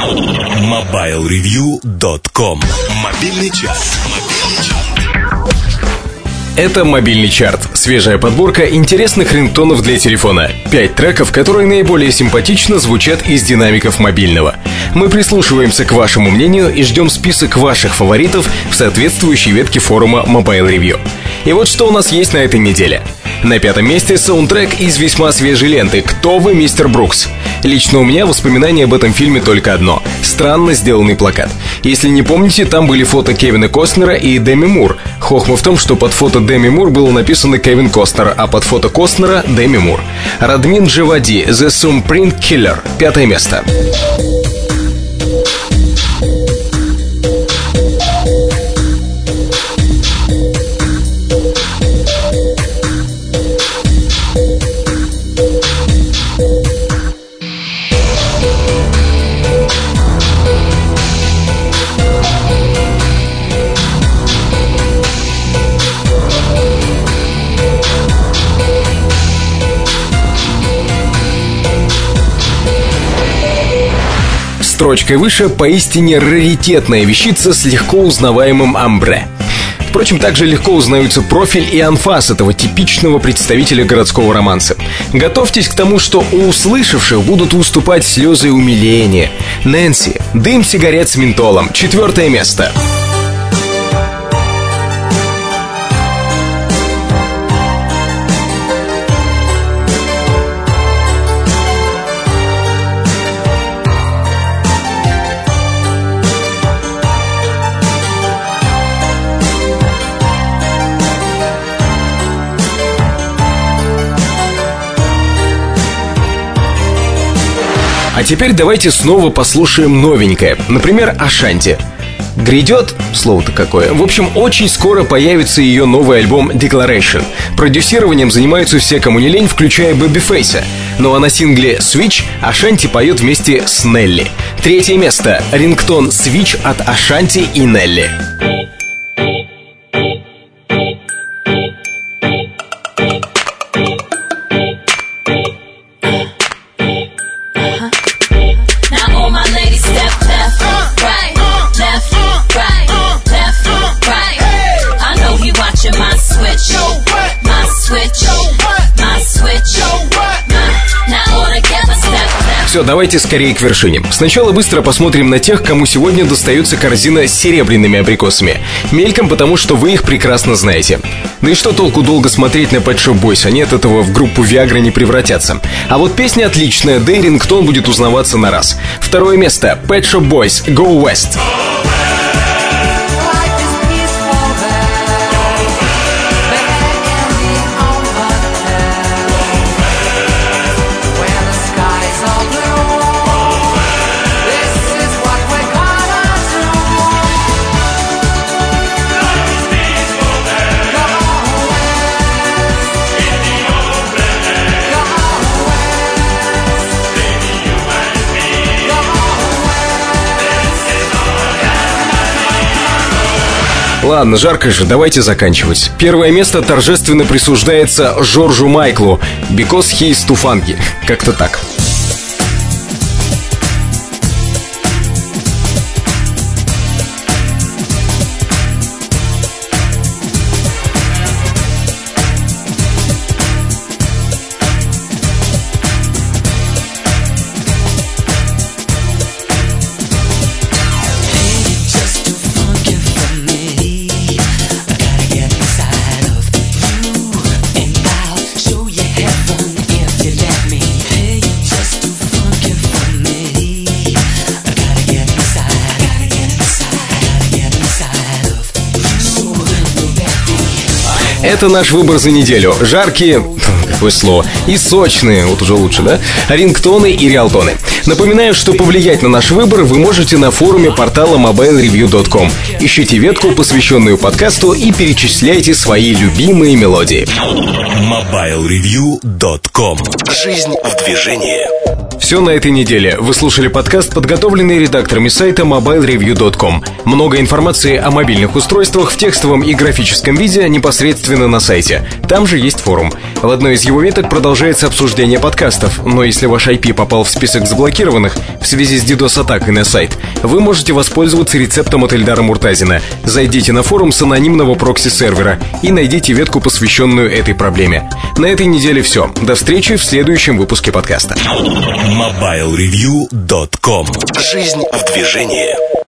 MobileReview.com Мобильный час. Это мобильный чарт. Свежая подборка интересных рингтонов для телефона. Пять треков, которые наиболее симпатично звучат из динамиков мобильного. Мы прислушиваемся к вашему мнению и ждем список ваших фаворитов в соответствующей ветке форума Mobile Review. И вот что у нас есть на этой неделе. На пятом месте саундтрек из весьма свежей ленты «Кто вы, мистер Брукс?». Лично у меня воспоминание об этом фильме только одно – странно сделанный плакат. Если не помните, там были фото Кевина Костнера и Деми Мур. Хохма в том, что под фото Деми Мур было написано Кевин Костнер, а под фото Костнера – Деми Мур. Радмин Джавади, The Supreme Killer, пятое место. Строчкой выше поистине раритетная вещица с легко узнаваемым амбре. Впрочем, также легко узнаются профиль и анфас этого типичного представителя городского романса. Готовьтесь к тому, что у услышавших будут уступать слезы умиления. Нэнси, дым сигарет с ментолом, четвертое место. А теперь давайте снова послушаем новенькое. Например, Ашанти. Грядет, слово-то какое. В общем, очень скоро появится ее новый альбом Declaration. Продюсированием занимаются все, кому не лень, включая Бэби Фейса. Ну а на сингле Switch Ашанти поет вместе с Нелли. Третье место. Рингтон Switch от Ашанти и Нелли. Все, давайте скорее к вершине. Сначала быстро посмотрим на тех, кому сегодня достается корзина с серебряными абрикосами. Мельком, потому что вы их прекрасно знаете. Да и что толку долго смотреть на Pet Shop Boys, они от этого в группу Viagra не превратятся. А вот песня отличная, да и рингтон будет узнаваться на раз. Второе место. Pet Shop Boys Go West. Life Ладно, жарко же, давайте заканчивать. Первое место торжественно присуждается Жоржу Майклу, because he is funky. Как-то так. Это наш выбор за неделю. Жаркие, какое слово, и сочные, вот уже лучше, да? Рингтоны и реалтоны. Напоминаю, что повлиять на наш выбор вы можете на форуме портала mobilereview.com. Ищите ветку, посвященную подкасту, и перечисляйте свои любимые мелодии. MobileReview.com Жизнь в движении. Все на этой неделе. Вы слушали подкаст, подготовленный редакторами сайта mobilereview.com. Много информации о мобильных устройствах в текстовом и графическом виде непосредственно на сайте. Там же есть форум. В одной из его веток продолжается обсуждение подкастов, но если ваш IP попал в список заблокированных, заблокированных в связи с DDoS-атакой на сайт, вы можете воспользоваться рецептом от Эльдара Муртазина. Зайдите на форум с анонимного прокси-сервера и найдите ветку, посвященную этой проблеме. На этой неделе все. До встречи в следующем выпуске подкаста. MobileReview.com Жизнь в движении